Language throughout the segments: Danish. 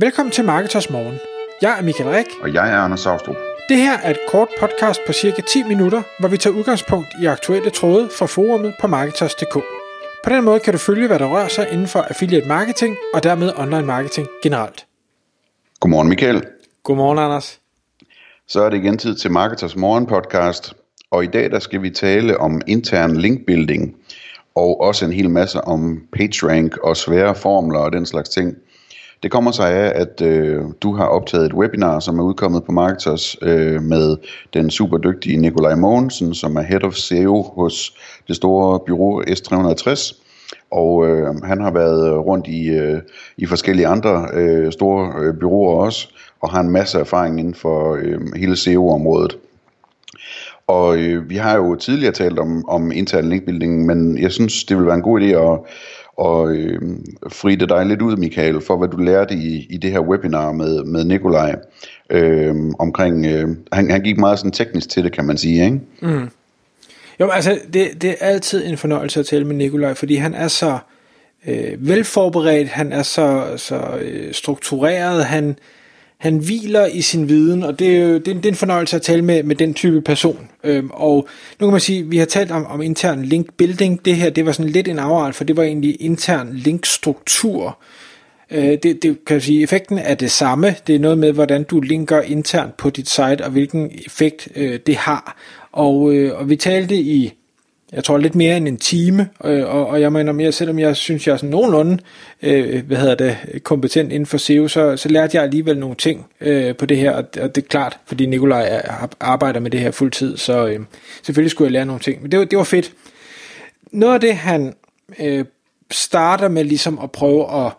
Velkommen til Marketers Morgen. Jeg er Michael Rik. Og jeg er Anders Saustrup. Det her er et kort podcast på cirka 10 minutter, hvor vi tager udgangspunkt i aktuelle tråde fra forumet på Marketers.dk. På den måde kan du følge, hvad der rører sig inden for affiliate marketing og dermed online marketing generelt. Godmorgen Michael. Godmorgen Anders. Så er det igen tid til Marketers Morgen podcast, og i dag der skal vi tale om intern linkbuilding, og også en hel masse om PageRank og svære formler og den slags ting. Det kommer sig af, at øh, du har optaget et webinar, som er udkommet på Marketers øh, med den super dygtige Nikolaj Mogensen, som er Head of SEO hos det store bureau S360. Og øh, han har været rundt i, øh, i forskellige andre øh, store øh, byråer også, og har en masse erfaring inden for øh, hele SEO-området. Og øh, vi har jo tidligere talt om, om intern linkbuilding, men jeg synes, det vil være en god idé at, og øh, fride dig lidt ud, Michael, for hvad du lærte i, i det her webinar med, med Nikolaj øh, omkring, øh, han, han gik meget sådan teknisk til det, kan man sige, ikke? Mm. Jo, altså, det, det er altid en fornøjelse at tale med Nikolaj, fordi han er så øh, velforberedt, han er så, så øh, struktureret, han, han hviler i sin viden, og det er jo det er, det er en fornøjelse at tale med, med den type person. Øhm, og nu kan man sige, vi har talt om, om intern link building. Det her, det var sådan lidt en afart, for det var egentlig intern linkstruktur. Øh, det, det kan jeg sige, effekten er det samme. Det er noget med, hvordan du linker internt på dit site, og hvilken effekt øh, det har. Og, øh, og vi talte i jeg tror lidt mere end en time, øh, og, og jeg mener mere, selvom jeg synes, jeg er sådan nogenlunde øh, hvad hedder det, kompetent inden for SEO, så, så lærte jeg alligevel nogle ting øh, på det her, og, og det er klart, fordi Nikolaj arbejder med det her fuldtid, så øh, selvfølgelig skulle jeg lære nogle ting, men det, det var fedt. Noget af det, han øh, starter med ligesom at prøve at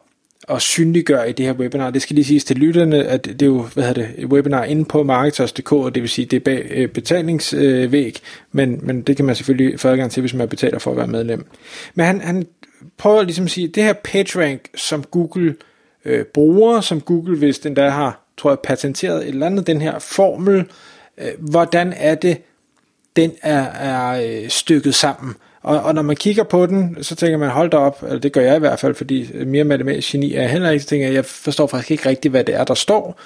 at synliggøre i det her webinar. Det skal lige siges til lytterne, at det er jo hvad hedder det, et webinar inde på marketers.dk, og det vil sige, det er bag øh, betalingsvæg, men, men det kan man selvfølgelig få adgang til, hvis man betaler for at være medlem. Men han, han prøver ligesom at sige, det her PageRank, som Google øh, bruger, som Google, hvis den der har, tror jeg, patenteret et eller andet, den her formel, øh, hvordan er det, den er, er øh, stykket sammen. Og, og når man kigger på den, så tænker man, hold da op, eller det gør jeg i hvert fald, fordi mere matematisk geni er jeg heller ikke, så tænker jeg, jeg forstår faktisk ikke rigtigt, hvad det er, der står.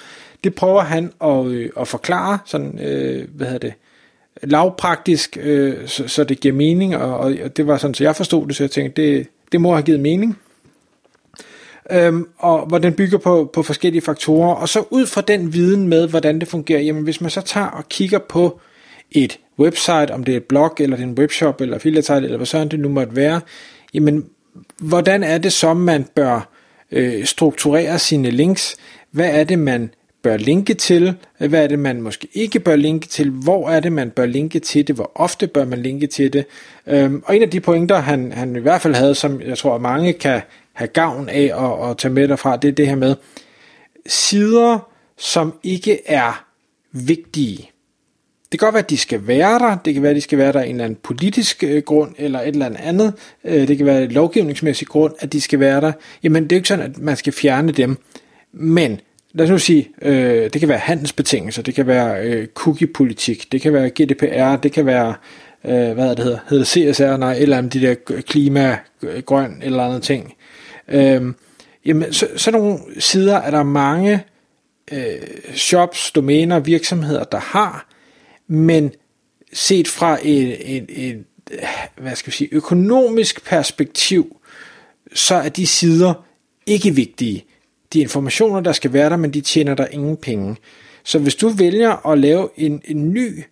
Det prøver han at, øh, at forklare, sådan, øh, hvad hedder det, lavpraktisk, øh, så, så det giver mening, og, og det var sådan, så jeg forstod det, så jeg tænkte, det, det må have givet mening. Øhm, og hvor den bygger på, på forskellige faktorer, og så ud fra den viden med, hvordan det fungerer, jamen hvis man så tager og kigger på et website, om det er et blog, eller det er en webshop, eller affiliate eller hvad sådan det nu måtte være, jamen, hvordan er det så, man bør øh, strukturere sine links? Hvad er det, man bør linke til? Hvad er det, man måske ikke bør linke til? Hvor er det, man bør linke til det? Hvor ofte bør man linke til det? Øhm, og en af de pointer, han, han i hvert fald havde, som jeg tror, mange kan have gavn af at, at tage med derfra, det er det her med sider, som ikke er vigtige. Det kan godt være, at de skal være der. Det kan være, at de skal være der af en eller anden politisk øh, grund, eller et eller andet. Øh, det kan være et lovgivningsmæssig grund, at de skal være der. Jamen, det er jo ikke sådan, at man skal fjerne dem. Men lad os nu sige, øh, det kan være handelsbetingelser, det kan være øh, cookie-politik, det kan være GDPR, det kan være, øh, hvad det hedder, hedder CSR, nej, eller andet de der klima, grøn, eller andet ting. Øh, jamen, så, sådan nogle sider er der mange øh, shops, domæner, virksomheder, der har, men set fra et, et, et hvad skal vi sige, økonomisk perspektiv, så er de sider ikke vigtige. De informationer, der skal være der, men de tjener der ingen penge. Så hvis du vælger at lave en, en ny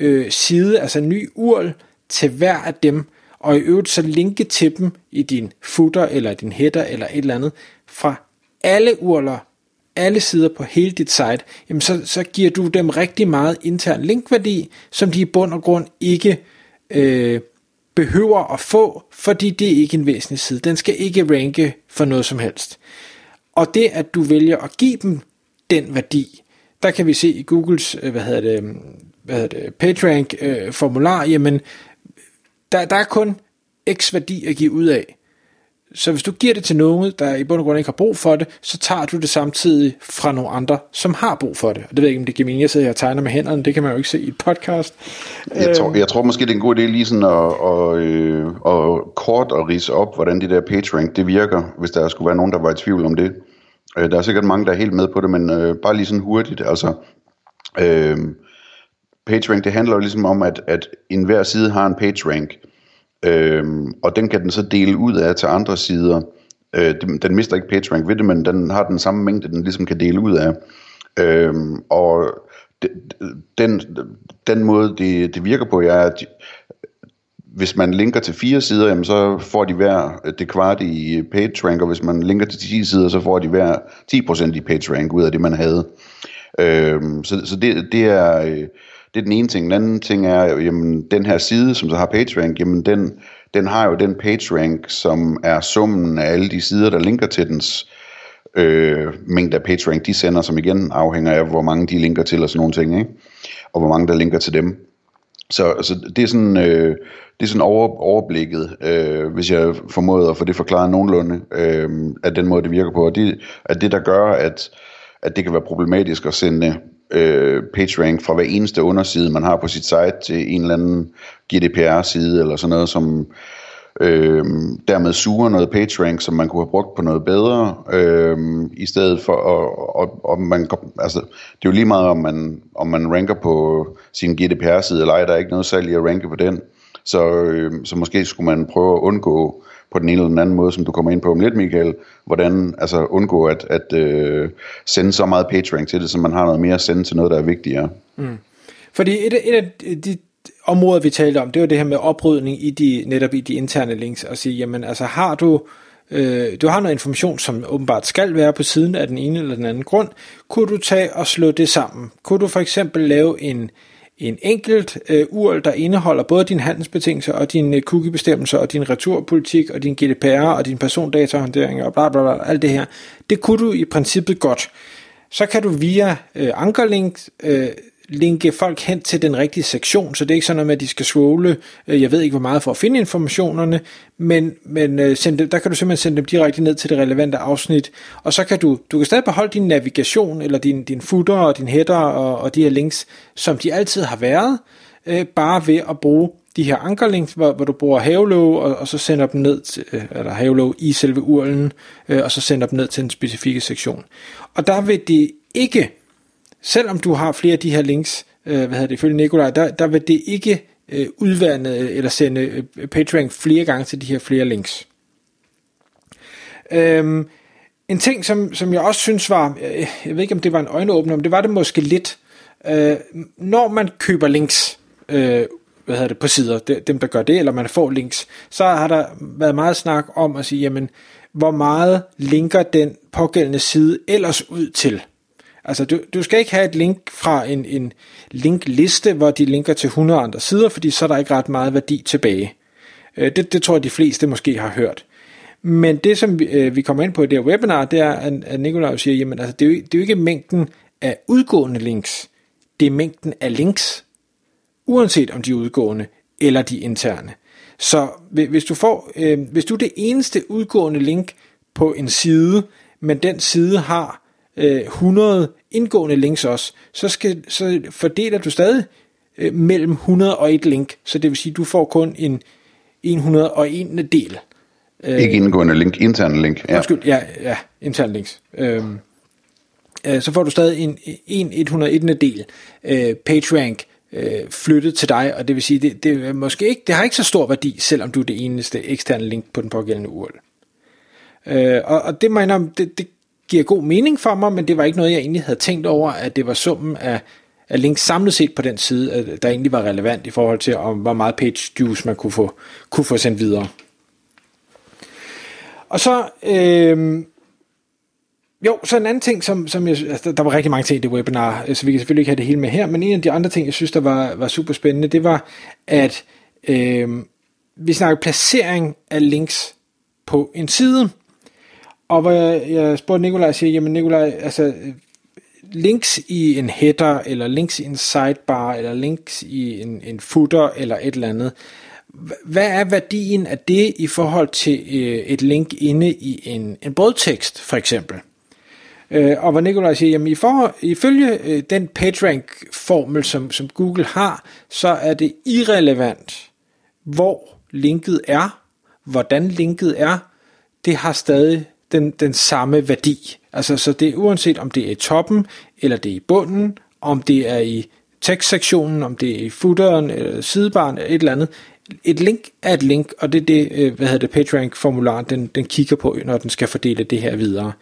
øh, side, altså en ny URL til hver af dem, og i øvrigt så linke til dem i din footer eller din header eller et eller andet, fra alle URL'er alle sider på hele dit site, jamen så, så giver du dem rigtig meget intern linkværdi, som de i bund og grund ikke øh, behøver at få, fordi det er ikke en væsentlig side. Den skal ikke ranke for noget som helst. Og det, at du vælger at give dem den værdi, der kan vi se i Googles, øh, hvad hedder det, hvad hedder det PageRank øh, formular, jamen der, der er kun x værdi at give ud af. Så hvis du giver det til nogen, der i bund og grund ikke har brug for det, så tager du det samtidig fra nogle andre, som har brug for det. Og det ved jeg ikke, om det giver mening, jeg sidder og tegner med hænderne, det kan man jo ikke se i et podcast. Jeg tror, jeg tror måske, det er en god idé lige sådan at, at, øh, at kort og rise op, hvordan det der PageRank det virker, hvis der skulle være nogen, der var i tvivl om det. Øh, der er sikkert mange, der er helt med på det, men øh, bare lige sådan hurtigt, altså, øh, PageRank, det handler jo ligesom om, at, at enhver side har en PageRank, Øhm, og den kan den så dele ud af til andre sider. Øh, den, den mister ikke PageRank ved det, men den har den samme mængde, den ligesom kan dele ud af. Øhm, og den, den måde, det, det virker på, er, at hvis man linker til fire sider, jamen, så får de hver det kvart i PageRank, og hvis man linker til 10 sider, så får de hver 10% i PageRank ud af det, man havde. Øhm, så så det, det, er, øh, det er den ene ting. Den anden ting er, jamen, den her side, som så har PageRank, jamen, den, den har jo den PageRank, som er summen af alle de sider, der linker til dens øh, mængde af PageRank, de sender, som igen afhænger af, hvor mange de linker til og sådan nogle ting, ikke? og hvor mange der linker til dem. Så, så det er sådan, øh, det er sådan over, overblikket, øh, hvis jeg formåede at få det forklaret nogenlunde, øh, at den måde det virker på. Og det er det, der gør, at, at det kan være problematisk at sende øh, PageRank fra hver eneste underside, man har på sit site, til en eller anden GDPR-side, eller sådan noget, som øh, dermed suger noget PageRank, som man kunne have brugt på noget bedre, øh, i stedet for, og, og, og man, altså, det er jo lige meget, om man, om man ranker på sin GDPR-side eller ej, der er ikke noget særligt at ranke på den, så, øh, så måske skulle man prøve at undgå på den ene eller den anden måde, som du kommer ind på om lidt, Michael, hvordan altså undgå at, at øh, sende så meget PageRank til det, så man har noget mere at sende til noget, der er vigtigere. Mm. Fordi et, et af de områder, vi talte om, det var det her med oprydning i de, netop i de interne links, og sige, jamen altså har du, øh, du har noget information, som åbenbart skal være på siden af den ene eller den anden grund, kunne du tage og slå det sammen? Kunne du for eksempel lave en, en enkelt øh, URL, der indeholder både dine handelsbetingelser og dine øh, cookiebestemmelser og din returpolitik og din GDPR og din persondatahåndtering og bla bla bla, alt det her. Det kunne du i princippet godt. Så kan du via øh, ankerlinks øh, linke folk hen til den rigtige sektion, så det er ikke sådan noget med, at de skal scrolle, øh, jeg ved ikke hvor meget for at finde informationerne, men, men øh, dem, der kan du simpelthen sende dem direkte ned til det relevante afsnit, og så kan du, du kan stadig beholde din navigation, eller din, din footer og din header og, og de her links, som de altid har været, øh, bare ved at bruge de her ankerlinks, hvor, hvor du bruger havelov, og, og så sender dem ned til, øh, eller havelov i selve URL'en, øh, og så sender dem ned til en specifikke sektion. Og der vil det ikke selvom du har flere af de her links, øh, hvad hedder det, ifølge Nikolaj, der, der vil det ikke øh, udvande øh, eller sende øh, PageRank flere gange til de her flere links. Øhm, en ting, som, som jeg også synes var, øh, jeg ved ikke om det var en øjenåbner, men det var det måske lidt, øh, når man køber links, øh, hvad hedder det, på sider, dem der gør det, eller man får links, så har der været meget snak om at sige, jamen, hvor meget linker den pågældende side ellers ud til. Altså, du, du skal ikke have et link fra en, en linkliste, hvor de linker til 100 andre sider, fordi så er der ikke ret meget værdi tilbage. Øh, det, det tror jeg, de fleste måske har hørt. Men det, som vi, øh, vi kommer ind på i det her webinar, det er, at Nikolaj siger, jamen altså, det er, jo, det er jo ikke mængden af udgående links, det er mængden af links, uanset om de er udgående eller de interne. Så hvis du får, øh, hvis du er det eneste udgående link på en side, men den side har øh, 100 indgående links også, så, skal, så fordeler du stadig øh, mellem 100 og et link, så det vil sige, at du får kun en 101 del. Øh, Ikke indgående link, interne link. Ja. Undskyld, ja, ja interne links. Øh, øh, så får du stadig en, en 101 del øh, PageRank øh, flyttet til dig, og det vil sige, det, det, er måske ikke, det har ikke så stor værdi, selvom du er det eneste eksterne link på den pågældende URL. Øh, og, og det mener det, det giver god mening for mig, men det var ikke noget, jeg egentlig havde tænkt over, at det var summen af, af links samlet set på den side, der egentlig var relevant i forhold til, om hvor meget page juice man kunne få, kunne få sendt videre. Og så, øh, jo, så en anden ting, som, som jeg, altså, der var rigtig mange ting i det webinar, øh, så vi kan selvfølgelig ikke have det hele med her, men en af de andre ting, jeg synes, der var, var super spændende, det var, at øh, vi snakker placering af links på en side. Og hvor jeg, jeg spurgte Nikolaj, siger, jamen Nikolaj, altså links i en header, eller links i en sidebar, eller links i en, en footer, eller et eller andet. Hvad er værdien af det i forhold til øh, et link inde i en, en brødtekst, for eksempel? Øh, og hvor Nikolaj siger, jamen i forhold, ifølge øh, den PageRank-formel, som, som Google har, så er det irrelevant, hvor linket er, hvordan linket er, det har stadig den, den samme værdi. Altså, så det er uanset om det er i toppen, eller det er i bunden, om det er i tekstsektionen, om det er i footeren, eller sidebaren, eller et eller andet. Et link er et link, og det er det, øh, hvad hedder det, PageRank-formularen, den, den kigger på, når den skal fordele det her videre.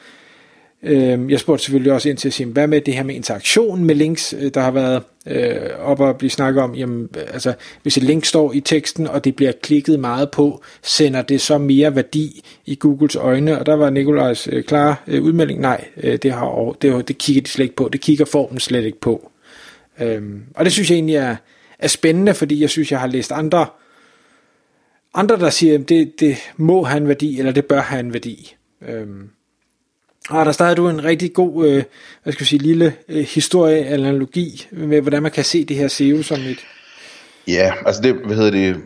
Øh, jeg spurgte selvfølgelig også ind til at sige, hvad med det her med interaktion med links, øh, der har været øh, op at blive snakket om, jamen, øh, altså, hvis et link står i teksten, og det bliver klikket meget på, sender det så mere værdi i Googles øjne, og der var Nikolajs øh, klare øh, udmelding, nej, øh, det, har, det, det kigger de slet ikke på, det kigger formen slet ikke på. Øh, og det synes jeg egentlig er, er spændende, fordi jeg synes, jeg har læst andre, andre der siger, at det, det må have en værdi, eller det bør have en værdi. Øh, og der startede du en rigtig god, øh, hvad skal jeg sige, lille øh, historie, analogi med, hvordan man kan se det her SEO som et... Ja, altså det, hvad hedder det,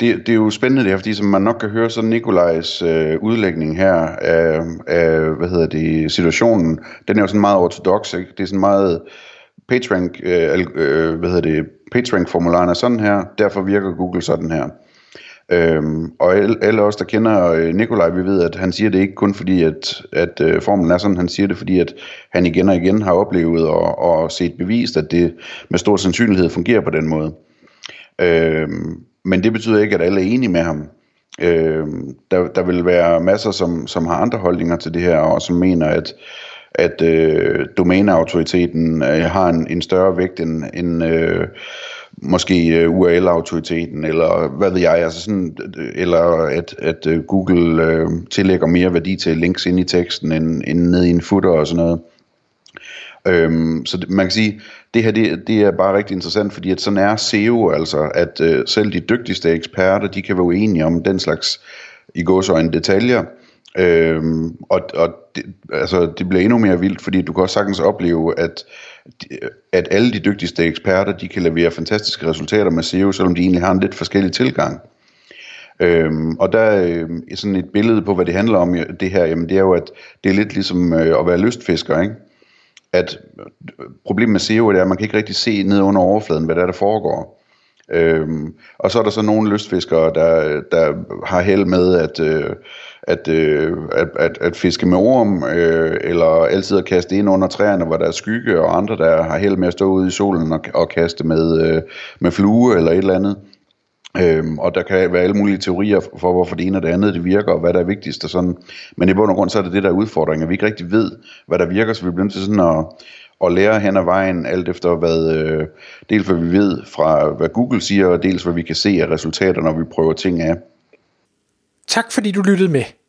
det, det er jo spændende det her, fordi som man nok kan høre, så Nikolajs øh, udlægning her af, af, hvad hedder det, situationen, den er jo sådan meget ortodox, ikke? Det er sådan meget PageRank, øh, øh, hvad hedder det, PageRank-formularen er sådan her, derfor virker Google sådan her. Øhm, og alle, os, der kender øh, Nikolaj, vi ved, at han siger det ikke kun fordi, at, at øh, formlen er sådan, han siger det, fordi at han igen og igen har oplevet og, og set bevist, at det med stor sandsynlighed fungerer på den måde. Øhm, men det betyder ikke, at alle er enige med ham. Øhm, der, der vil være masser, som, som har andre holdninger til det her, og som mener, at at øh, domæneautoriteten øh, har en, en større vægt end, end øh, måske øh, URL-autoriteten, eller hvad ved jeg, altså sådan, eller at, at øh, Google øh, tillægger mere værdi til links ind i teksten, end, end ned i en footer og sådan noget. Øhm, så det, man kan sige, det her det, det er bare rigtig interessant, fordi at sådan er SEO, altså at øh, selv de dygtigste eksperter, de kan være uenige om den slags i gåsøjne detaljer, Øhm, og og det, altså, det bliver endnu mere vildt, fordi du kan også sagtens opleve, at, at alle de dygtigste eksperter, de kan levere fantastiske resultater med SEO, selvom de egentlig har en lidt forskellig tilgang. Øhm, og der er sådan et billede på, hvad det handler om det her, jamen det er jo, at det er lidt ligesom øh, at være lystfisker, ikke? At øh, problemet med SEO det er, at man kan ikke rigtig se ned under overfladen, hvad der er, der foregår. Øhm, og så er der så nogle lystfiskere, der, der har held med, at, øh, at, øh, at, at, at fiske med orm, øh, eller altid at kaste ind under træerne, hvor der er skygge, og andre, der har held med at stå ude i solen og, og kaste med, øh, med flue eller et eller andet. Øhm, og der kan være alle mulige teorier for, hvorfor det ene og det andet det virker, og hvad der er vigtigst og sådan. Men i bund og grund, så er det det, der er udfordringen, vi ikke rigtig ved, hvad der virker, så vi bliver nødt til sådan at, at lære hen ad vejen, alt efter hvad, øh, dels hvad vi ved fra, hvad Google siger, og dels hvad vi kan se af resultater, når vi prøver ting af. Tak fordi du lyttede med.